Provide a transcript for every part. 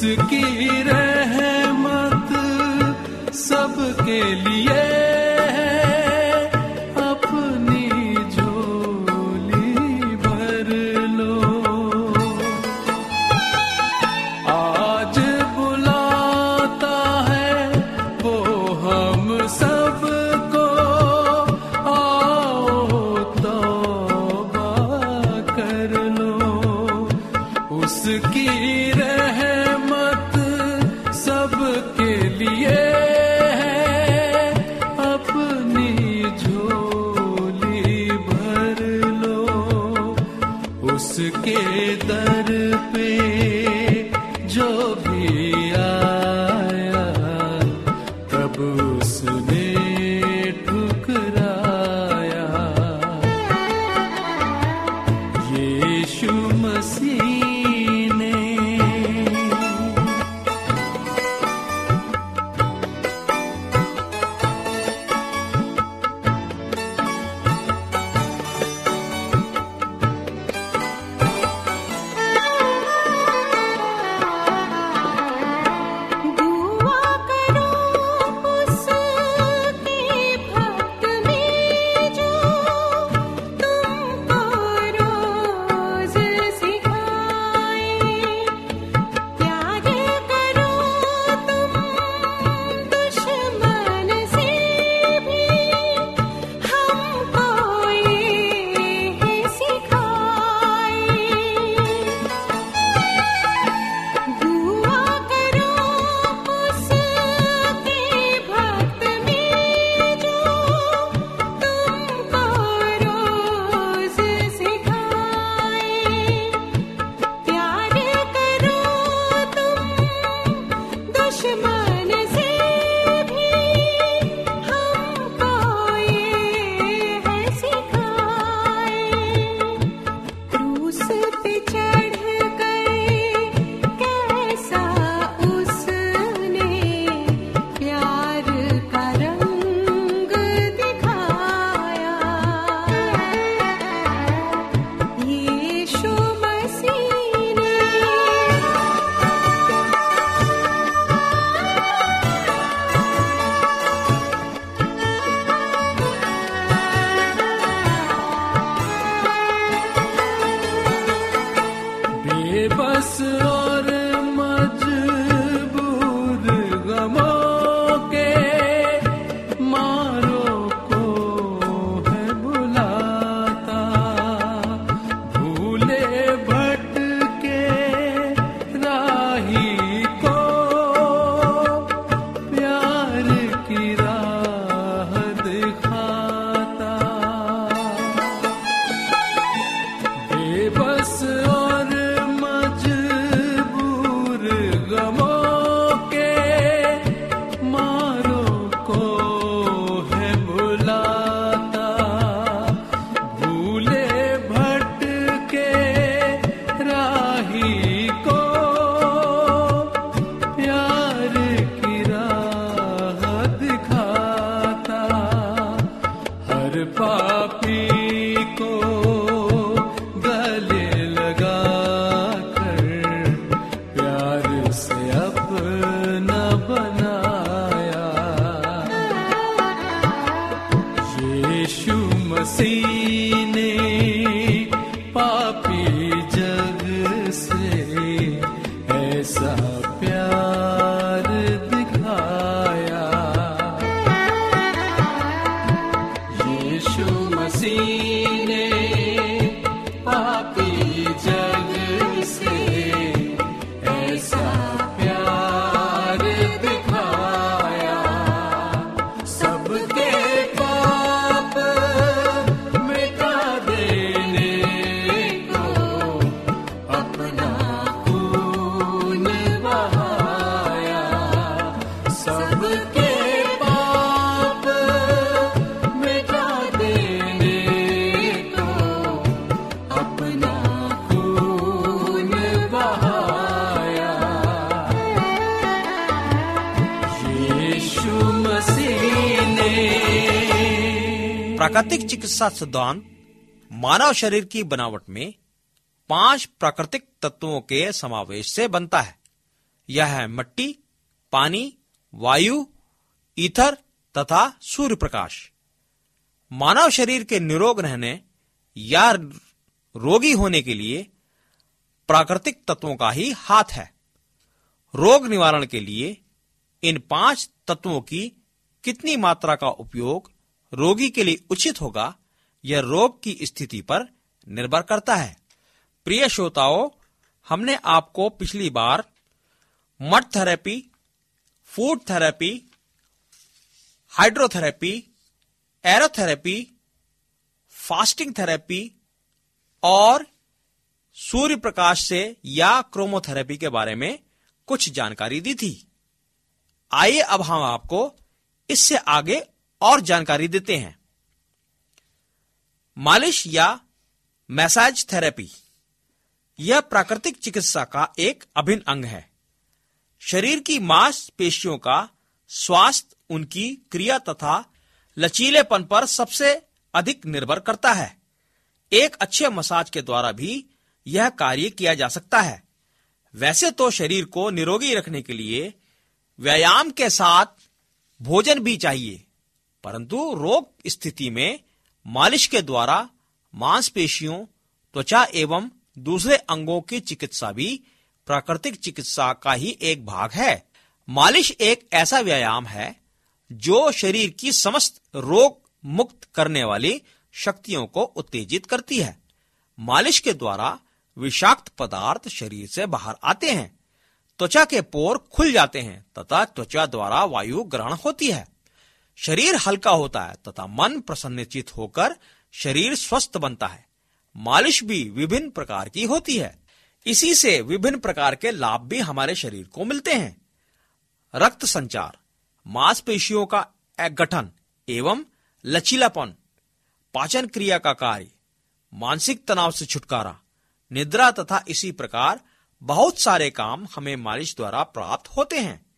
उसकी रहमत सबके लिए Oh. प्राकृतिक चिकित्सा सिद्धांत मानव शरीर की बनावट में पाँच प्राकृतिक तत्वों के समावेश से बनता है। यह है मिट्टी, पानी, वायु, ईथर तथा सूर्य प्रकाश मानव शरीर के निरोग रहने या रोगी होने के लिए प्राकृतिक तत्वों का ही हाथ है। रोग निवारण के लिए इन पाँच तत्वों की कितनी मात्रा का उपयोग रोगी के लिए उचित होगा, यह रोग की स्थिति पर निर्भर करता है। प्रिय श्रोताओं, हमने आपको पिछली बार mud therapy, food therapy, hydrotherapy, aerotherapy, fasting therapy और सूर्य प्रकाश से या क्रोमोथेरेपी के बारे में कुछ जानकारी दी थी। आइए अब हम आपको इससे आगे और जानकारी देते हैं। मालिश या मैसाज थेरेपी। यह प्राकृतिक चिकित्सा का एक अभिन्न अंग है। शरीर की मांसपेशियों का स्वास्थ्य उनकी क्रिया तथा लचीलेपन पर सबसे अधिक निर्भर करता है। एक अच्छे मसाज के द्वारा भी यह कार्य किया जा सकता है। वैसे तो शरीर को निरोगी रखने के लिए व्यायाम के साथ भोजन भी चाहिए। परंतु रोग स्थिति में मालिश के द्वारा मांसपेशियों, त्वचा एवं दूसरे अंगों की चिकित्सा भी प्राकृतिक चिकित्सा का ही एक भाग है। मालिश एक ऐसा व्यायाम है जो शरीर की समस्त रोग मुक्त करने वाली शक्तियों को उत्तेजित करती है। मालिश के द्वारा विषाक्त पदार्थ शरीर से बाहर आते हैं, त्वचा के पोर खुल जाते हैं तथा त्वचा द्वारा वायु ग्रहण होती है। शरीर हल्का होता है तथा मन प्रसन्नचित होकर शरीर स्वस्थ बनता है। मालिश भी विभिन्न प्रकार की होती है। इसी से विभिन्न प्रकार के लाभ भी हमारे शरीर को मिलते हैं। रक्त संचार, मांसपेशियों का गठन एवं लचीलापन, पाचन क्रिया का कार्य, मानसिक तनाव से छुटकारा, निद्रा तथा इसी प्रकार बहुत सारे काम हमें मालिश द्वारा प्राप्त होते हैं।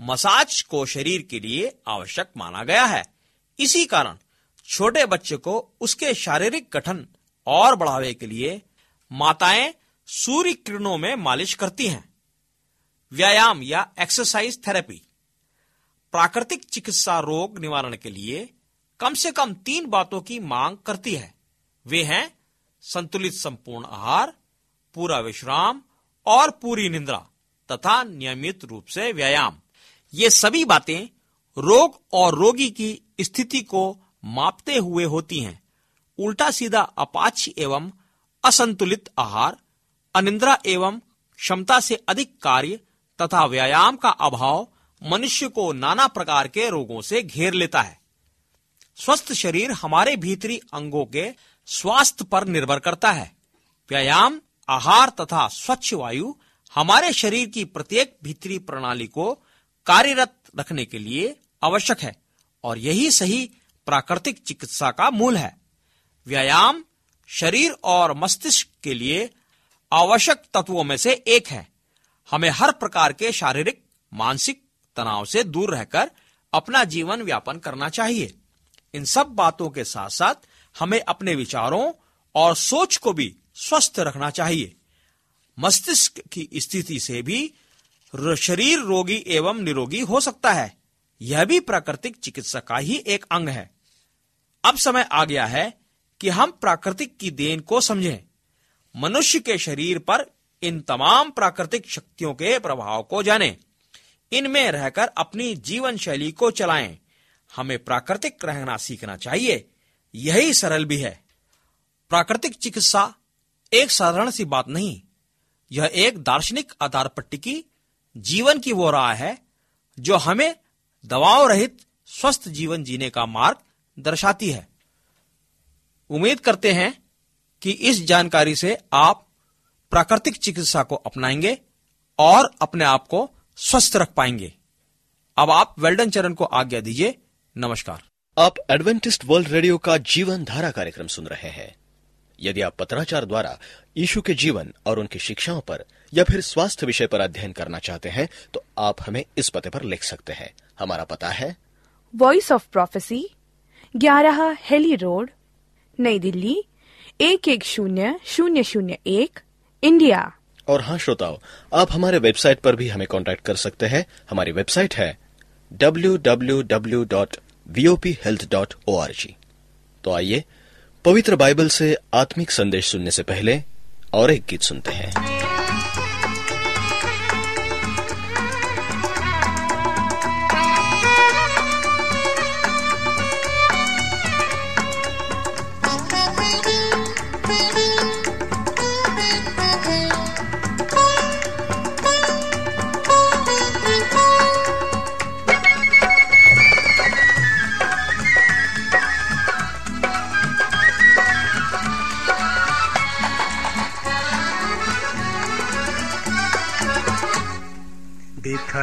मसाज को शरीर के लिए आवश्यक माना गया है। इसी कारण छोटे बच्चे को उसके शारीरिक गठन और बढ़ावे के लिए माताएँ सूर्य किरणों में मालिश करती हैं। व्यायाम या एक्सरसाइज थेरेपी। प्राकृतिक चिकित्सा रोग निवारण के लिए कम से कम तीन बातों की मांग करती है। वे हैं संतुलित संपूर्ण आहार, पूरा विश्राम और पूरी निंद्रा तथा नियमित रूप से व्यायाम। ये सभी बातें रोग और रोगी की स्थिति को मापते हुए होती हैं। उल्टा सीधा अपाच एवं असंतुलित आहार, अनिंद्रा एवं क्षमता से अधिक कार्य तथा व्यायाम का अभाव मनुष्य को नाना प्रकार के रोगों से घेर लेता है। स्वस्थ शरीर हमारे भीतरी अंगों के स्वास्थ्य पर निर्भर करता है। व्यायाम, आहार तथा स्वच्छ वायु हमारे शरीर की प्रत्येक भीतरी प्रणाली को कार्यरत रखने के लिए आवश्यक है और यही सही प्राकृतिक चिकित्सा का मूल है। व्यायाम शरीर और मस्तिष्क के लिए आवश्यक तत्वों में से एक है। हमें हर प्रकार के शारीरिक, मानसिक तनाव से दूर रहकर अपना जीवन व्यापन करना चाहिए। इन सब बातों के साथ साथ हमें अपने विचारों और सोच को भी स्वस्थ रखना चाहिए। मस्तिष्क की स्थिति से भी शरीर रोगी एवं निरोगी हो सकता है। यह भी प्राकृतिक चिकित्सा का ही एक अंग है। अब समय आ गया है कि हम प्राकृतिक की देन को समझें। मनुष्य के शरीर पर इन तमाम प्राकृतिक शक्तियों के प्रभाव को जानें। इनमें रहकर अपनी जीवन शैली को चलाएँ। हमें प्राकृतिक रहना सीखना चाहिए। यही सरल भी है। प्राकृतिक चिकित्सा एक साधारण सी बात नहीं, यह एक दार्शनिक आधार पट्टी की जीवन की वो राह है जो हमें दवाओं रहित स्वस्थ जीवन जीने का मार्ग दर्शाती है। उम्मीद करते हैं कि इस जानकारी से आप प्राकृतिक चिकित्सा को अपनाएँगे और अपने आप को स्वस्थ रख पाएँगे। अब आप वेल्डन चरण को आज्ञा दीजिए। नमस्कार। आप एडवेंटिस्ट वर्ल्ड रेडियो का जीवन धारा कार्यक्रम सुन रहे हैं। यदि आप पत्राचार द्वारा यीशु के जीवन और उनकी शिक्षाओं पर या फिर स्वास्थ्य विषय पर अध्ययन करना चाहते हैं तो आप हमें इस पते पर लिख सकते हैं। हमारा पता है। वॉइस ऑफ़ प्रोफेसी ग्यारह हेली रोड नई दिल्ली एक एक शून्य शून्य शून्य एक इंडिया। और हाँ श्रोताओ आप हमारे वेबसाइट पर भी हमें कांटेक्ट कर सकते हैं। हमारी वेबसाइट है www.vophealth.org तो आइए पवित्र बाइबल से आत्मिक संदेश सुनने से पहले और एक गीत सुनते हैं।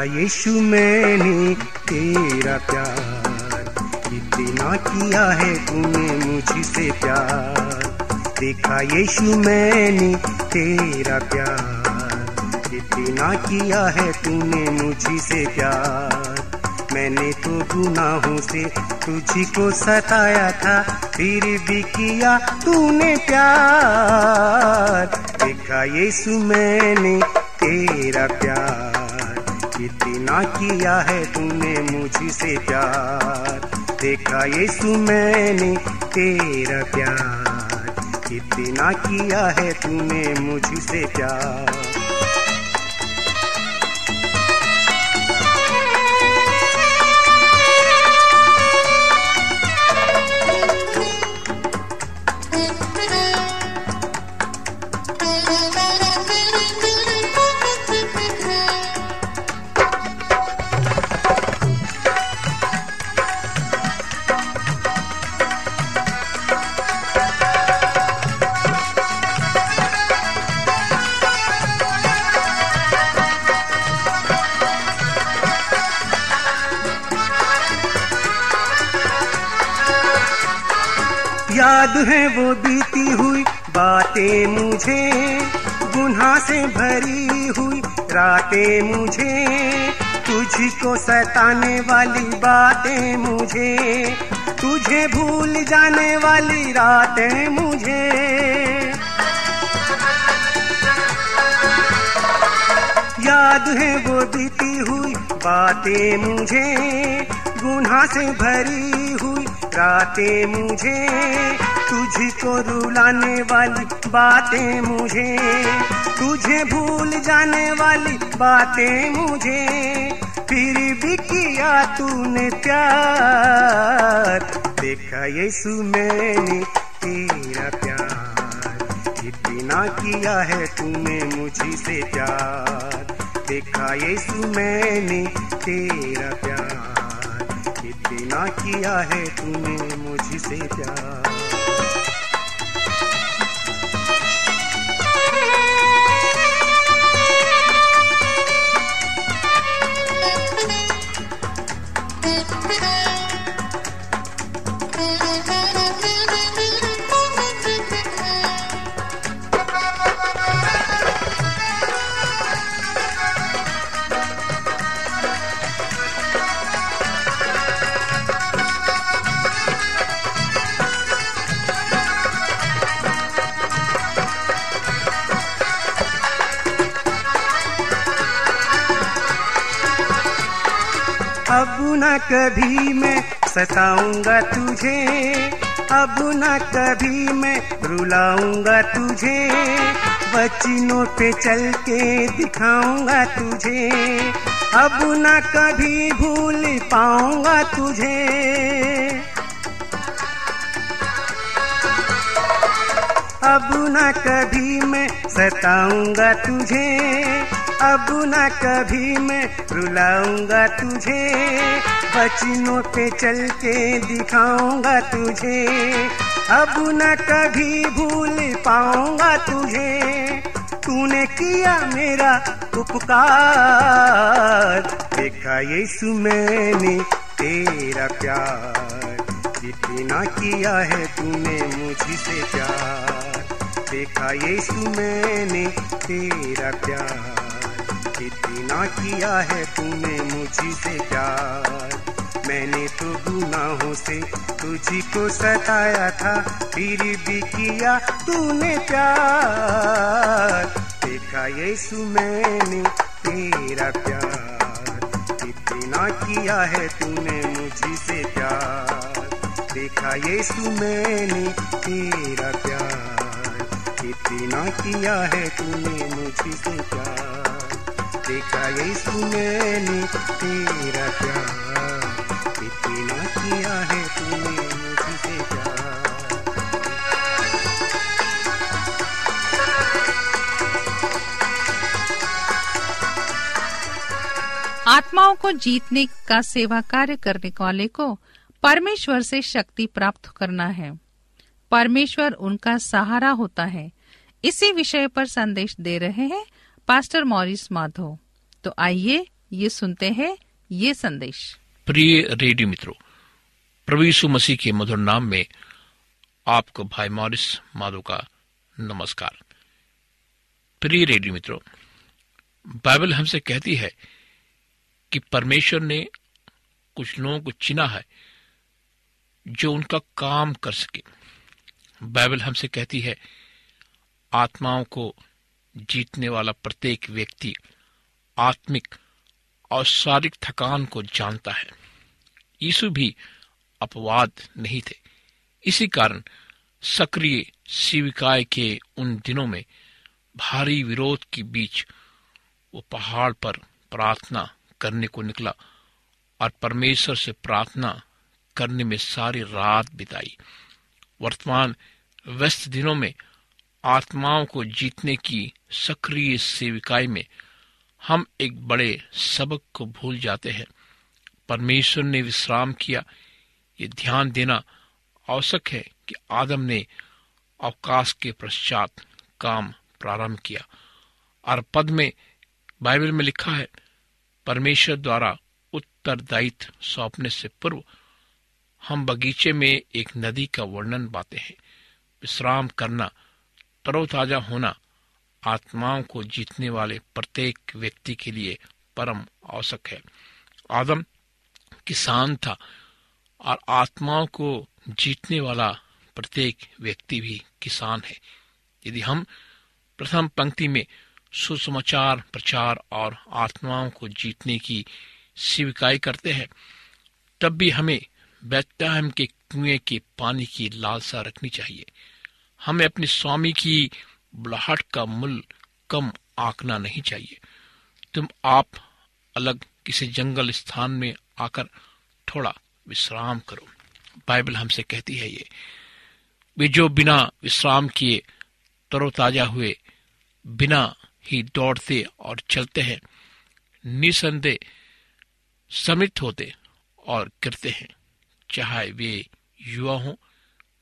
यीशु मैंने तेरा प्यार इतना किया है तूने मुझसे प्यार। देखा यीशु मैंने तेरा प्यार इतना किया है तूने मुझसे प्यार। मैंने तो गुनाहों से तुझी को सताया था, फिर भी किया तूने प्यार। देखा यीशु मैंने तेरा प्यार। इतना किया है तूने मुझसे प्यार। देखा यीशु मैंने तेरा प्यार। कितना किया है तूने मुझसे प्यार। रातें मुझे, तुझको सताने वाली बातें मुझे, तुझे भूल जाने वाली रातें मुझे। याद है वो बीती हुई बातें मुझे गुना से भरी हुई रातें मुझे, तुझको रुलाने वाली बातें मुझे। तुझे भूल जाने वाली बातें मुझे, फिर भी किया तूने प्यार। देखा यीशु मैंने तेरा प्यार, इतना किया है तूने मुझसे प्यार। देखा यीशु मैंने तेरा प्यार, इतना किया है तूने मुझसे प्यार। न कभी मैं सताऊँगा तुझे, अब न कभी मैं रुलाऊँगा तुझे। बचनों पे चल के दिखाऊँगा तुझे, अब न कभी भूल पाऊँगा तुझे। अब न कभी मैं सताऊँगा तुझे, अब न कभी मैं रुलाऊँगा तुझे। बचनों पे चल के दिखाऊँगा तुझे। अब न कभी भूल पाऊँगा तुझे। तूने किया मेरा उपकार। देखा यीशु मैंने तेरा प्यार। जितना किया है तूने मुझसे प्यार। देखा यीशु मैंने तेरा प्यार। जितना किया है तूने मुझसे प्यार। मैंने तो गुनाहों से तुझको सताया था, फिर भी किया तूने प्यार। देखा यीशु मैंने तेरा प्यार। इतना किया है तूने मुझसे प्यार। देखा यीशु मैंने तेरा प्यार। इतना किया है तूने मुझसे प्यार। देखा तेरा प्यार। इतना किया है तूने मुझसे आत्माओं को जीतने का सेवा कार्य करने वाले को परमेश्वर से शक्ति प्राप्त करना है। परमेश्वर उनका सहारा होता है। इसी विषय पर संदेश दे रहे हैं पास्टर मॉरिस माधो तो आइए ये सुनते हैं ये संदेश। प्रिय रेडियो मित्रों यीशु मसीह के मधुर नाम में आपको भाई मॉरिस माधो का नमस्कार। प्रिय रेडियो मित्रों, बाइबल हमसे कहती है कि परमेश्वर ने कुछ लोगों को चिना है जो उनका काम कर सके। बाइबल हमसे कहती है, आत्माओं को जीतने वाला प्रत्येक व्यक्ति आत्मिक और शारीरिक थकान को जानता है। यीशु भी अपवाद नहीं थे। इसी कारण सक्रिय शिविकाय के उन दिनों में भारी विरोध के बीच वो पहाड़ पर प्रार्थना करने को निकला और परमेश्वर से प्रार्थना करने में सारी रात बिताई। वर्तमान व्यस्त दिनों में आत्माओं को जीतने की सक्रिय सेविकाई में हम एक बड़े सबक को भूल जाते हैं। परमेश्वर ने विश्राम किया। ये ध्यान देना आवश्यक है कि आदम ने अवकाश के पश्चात काम प्रारंभ किया। और पद में बाइबल में लिखा है, परमेश्वर द्वारा उत्तरदायित्व सौंपने से पूर्व हम बगीचे में एक नदी का वर्णन पाते हैं। विश्राम करना तरोताजा होना आत्माओं को जीतने वाले प्रत्येक व्यक्ति के लिए परम आवश्यक है। आदम किसान था और आत्माओं को जीतने वाला प्रत्येक व्यक्ति भी किसान है। यदि हम प्रथम पंक्ति में सुसमाचार, प्रचार और आत्माओं को जीतने की स्वीकाई करते हैं, तब भी हमें बैतहम के कुएँ के पानी की लालसा रखनी चाहिए। हमें अपने स्वामी की बुलाहट का मूल कम आंकना नहीं चाहिए। तुम आप अलग किसी जंगल स्थान में आकर थोड़ा विश्राम करो। बाइबल हमसे कहती है ये, वे जो बिना विश्राम किए तरोताजा हुए, बिना ही दौड़ते और चलते हैं, निसंदेह समित होते और गिरते हैं। चाहे वे युवा हो,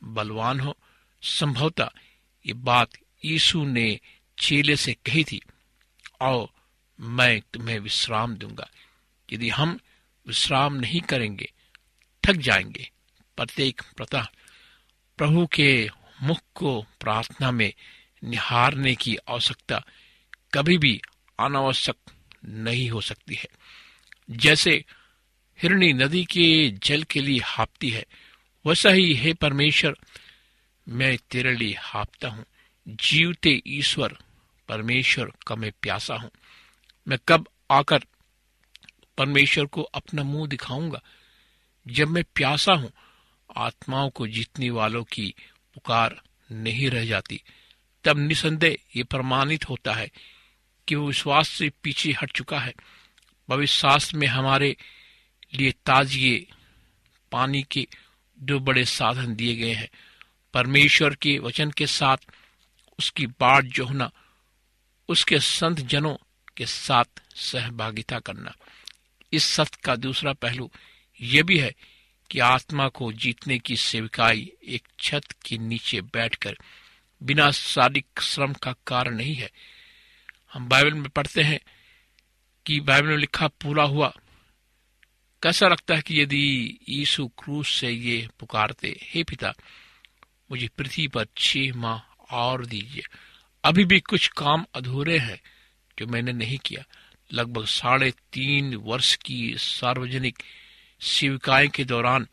बलवान हो संभवतः ये बात यीशु ने चेले से कही थी। आओ, मैं तुम्हें विश्राम दूँगा। यदि हम विश्राम नहीं करेंगे, थक जाएँगे। प्रत्येक प्रथा प्रभु के मुख को प्रार्थना में निहारने की आवश्यकता कभी भी अनावश्यक नहीं हो सकती है। जैसे हिरणी नदी के जल के लिए हापती है, वैसा ही हे परमेश्वर मैं तेरे लिए हापता हूँ। जीवते ईश्वर, परमेश्वर का मैं प्यासा हूँ। मैं कब आकर परमेश्वर को अपना मुँह दिखाऊँगा? जब मैं प्यासा हूँ, आत्माओं को जीतने वालों की पुकार नहीं रह जाती। तब निसंदेह ये प्रमाणित होता है कि वो विश्वास से पीछे हट चुका है। भविष्य शास्त्र में हमारे लिए ताजिए पानी के दो बड़े साधन दिए गए हैं। परमेश्वर के वचन के साथ, उसकी बाट जोहना उसके संत जनों के साथ सहभागिता करना। इस सत्य का दूसरा पहलू यह भी है कि आत्मा को जीतने की सेविकाई एक छत के नीचे बैठकर बिना शारीरिक श्रम का कार्य नहीं है। हम बाइबल में पढ़ते हैं कि बाइबल में लिखा पूरा हुआ, कैसा लगता है कि यदि यीशु क्रूस से ये पुकारते, हे पिता मुझे पृथ्वी पर छह माह और दीजिए। अभी भी कुछ काम अधूरे हैं जो मैंने नहीं किया। लगभग साढ़े तीन वर्ष की सार्वजनिक सेविकाएँ के दौरान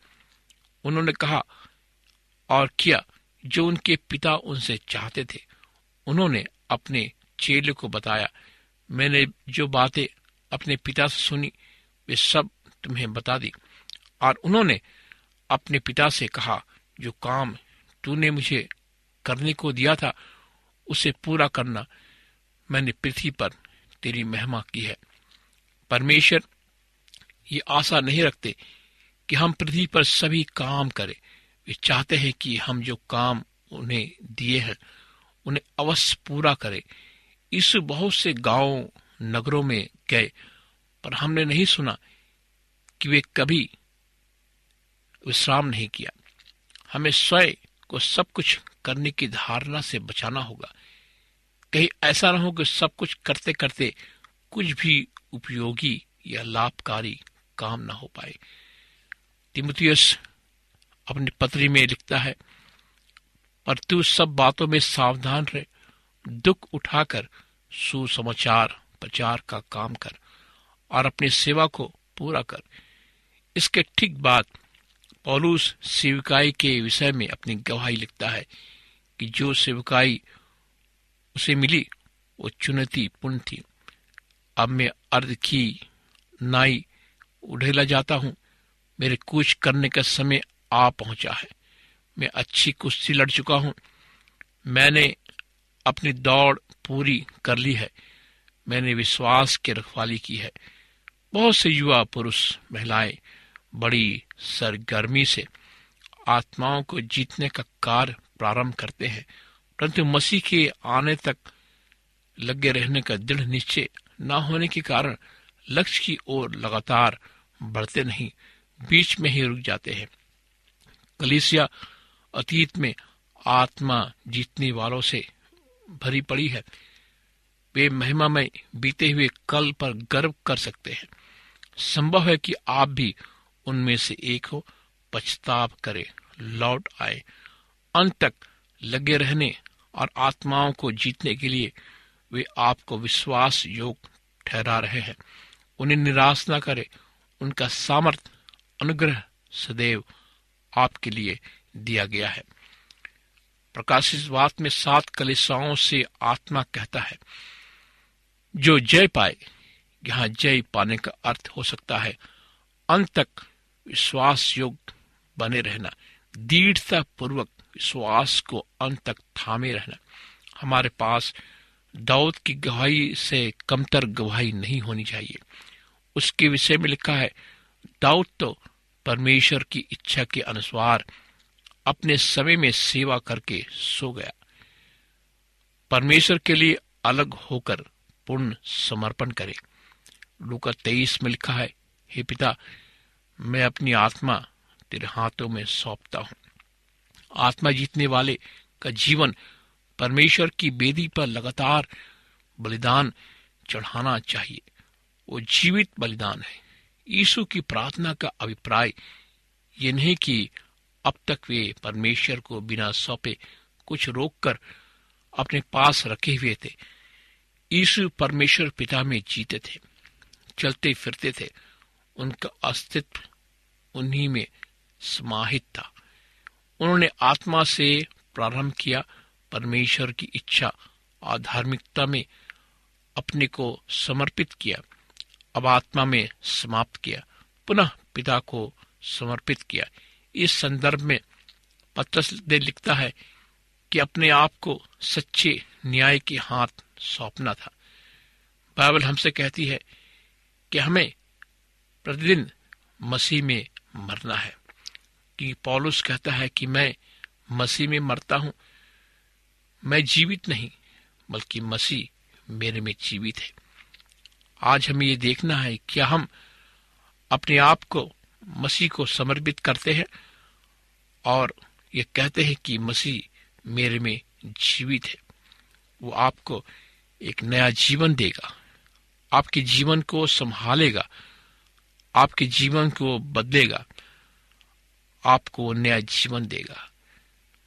उन्होंने कहा और किया जो उनके पिता उनसे चाहते थे। उन्होंने अपने चेले को बताया, मैंने जो बातें अपने पिता से सुनी, वे सब तुम्हें बता दी। और उन्होंने अपने पिता से कहा, जो काम तूने मुझे करने को दिया था, उसे पूरा करना मैंने पृथ्वी पर तेरी महिमा की है। परमेश्वर, ये आशा नहीं रखते कि हम पृथ्वी पर सभी काम करें। वे चाहते हैं कि हम जो काम उन्हें दिए हैं, उन्हें अवश्य पूरा करें। इस बहुत से गाँव, नगरों में गए, पर हमने नहीं सुना कि वे कभी विश्राम नहीं किया। हमें स्वयं को सब कुछ करने की धारणा से बचाना होगा। कहीं ऐसा ना हो कि सब कुछ करते करते कुछ भी उपयोगी या लाभकारी काम ना हो पाए। तिमुथियस अपनी पत्री में लिखता है पर तू सब बातों में सावधान रहे, दुख उठाकर सुसमाचार, प्रचार का काम कर और अपनी सेवा को पूरा कर। इसके ठीक बाद पौलुस सेविकाई के विषय में अपनी गवाही लिखता है कि जो सेविकाई उसे मिली, वो चुनौती पूर्ण थी। अब मैं अर्ध की नाई उड़ेला जाता हूँ। मेरे कुछ करने का समय आ पहुँचा है। मैं अच्छी कुश्ती लड़ चुका हूँ। मैंने अपनी दौड़ पूरी कर ली है। मैंने विश्वास की रखवाली की है। बहुत से युवा पुरुष, महिलाएँ बड़ी सरगर्मी से आत्माओं को जीतने का कार्य प्रारंभ करते हैं। परंतु मसीह के आने तक लगे रहने का दृढ़ निश्चय न होने के कारण लक्ष्य की ओर लगातार बढ़ते नहीं, बीच में ही रुक जाते हैं। कलिसिया अतीत में आत्मा जीतने वालों से भरी पड़ी है। वे महिमा में बीते हुए कल पर गर्व कर सकते हैं। संभव है कि आप भी उनमें से एक हो पछताव करे, लौट आए। अंत तक लगे रहने और आत्माओं को जीतने के लिए वे आपको विश्वास योग ठहरा रहे हैं। उन्हें निराश न करे, उनका सामर्थ, अनुग्रह सदैव आपके लिए दिया गया है। प्रकाशित बात में सात कलिसाओं से आत्मा कहता है, जो जय पाए, यहाँ जय पाने का अर्थ हो सकता है। अंत तक विश्वास योग बने रहना दृढ़ता पूर्वक विश्वास को अंत तक थामे रहना। हमारे पास दाऊद की गवाही से कमतर गवाही नहीं होनी चाहिए। उसके विषय में लिखा है, दाऊद तो परमेश्वर की इच्छा के अनुसार अपने समय में सेवा करके सो गया। परमेश्वर के लिए अलग होकर पूर्ण समर्पण करे। लूका तेईस में लिखा है, हे पिता मैं अपनी आत्मा तेरे हाथों में सौंपता हूँ। आत्मा जीतने वाले का जीवन परमेश्वर की बेदी पर लगातार बलिदान चढ़ाना चाहिए। वो जीवित बलिदान है। यीशु की प्रार्थना का अभिप्राय ये नहीं कि अब तक वे परमेश्वर को बिना सौंपे कुछ रोककर अपने पास रखे हुए थे। यीशु परमेश्वर पिता में जीते थे, चलते फिरते थे। उनका अस्तित्व उन्हीं में समाहित था। उन्होंने आत्मा से प्रारंभ किया परमेश्वर की इच्छा और धार्मिकता में अपने को समर्पित किया, अब आत्मा में समाप्त किया, पुनः पिता को समर्पित किया। इस संदर्भ में पत्रस दे लिखता है कि अपने आप को सच्चे न्याय के हाथ सौंपना था। बाइबल हमसे कहती है कि हमें प्रतिदिन मसीह में मरना है। कि पौलुस कहता है कि मैं मसीह में मरता हूँ, मैं जीवित नहीं, बल्कि मसीह मेरे में जीवित है। आज हमें ये देखना है, क्या हम अपने आप को मसीह को समर्पित करते हैं और ये कहते हैं कि मसीह मेरे में जीवित है। वो आपको एक नया जीवन देगा, आपके जीवन को संभालेगा आपके जीवन को बदलेगा, आपको नया जीवन देगा।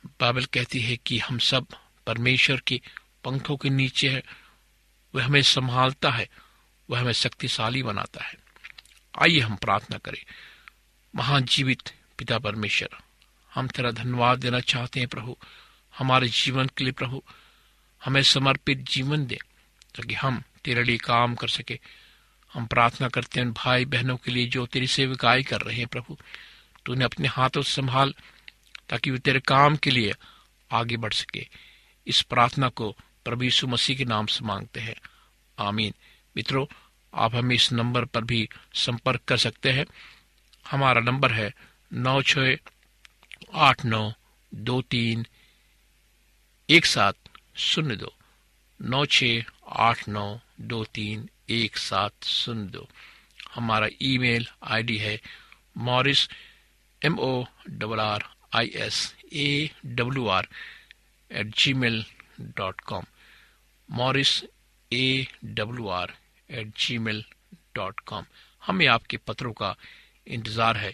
बाइबल कहती है कि हम सब परमेश्वर के पंखों के नीचे है, वह हमें संभालता है, वह हमें शक्तिशाली बनाता है। आइए हम प्रार्थना करें। महान जीवित पिता परमेश्वर, हम तेरा धन्यवाद देना चाहते हैं प्रभु, हमारे जीवन के लिए प्रभु, हमें समर्पित जीवन दे, ताकि हम तेरे लिए काम कर सके। हम प्रार्थना करते हैं भाई बहनों के लिए जो तेरी सेविकाई कर रहे हैं प्रभु, तूने अपने हाथों से संभाल ताकि वे तेरे काम के लिए आगे बढ़ सके। इस प्रार्थना को प्रभु यीशु मसीह के नाम से मांगते हैं। आमीन। मित्रों, आप हमें इस नंबर पर भी संपर्क कर सकते हैं। हमारा नंबर है नौ छ आठ नौ दो तीन एक सात शून्य दो, नौ छ आठ नौ दो तीन एक साथ सुन दो। हमारा ईमेल आईडी है Morris M O double R I S A W R at Gmail dot com Morris A W R at Gmail dot com हमें आपके पत्रों का इंतज़ार है।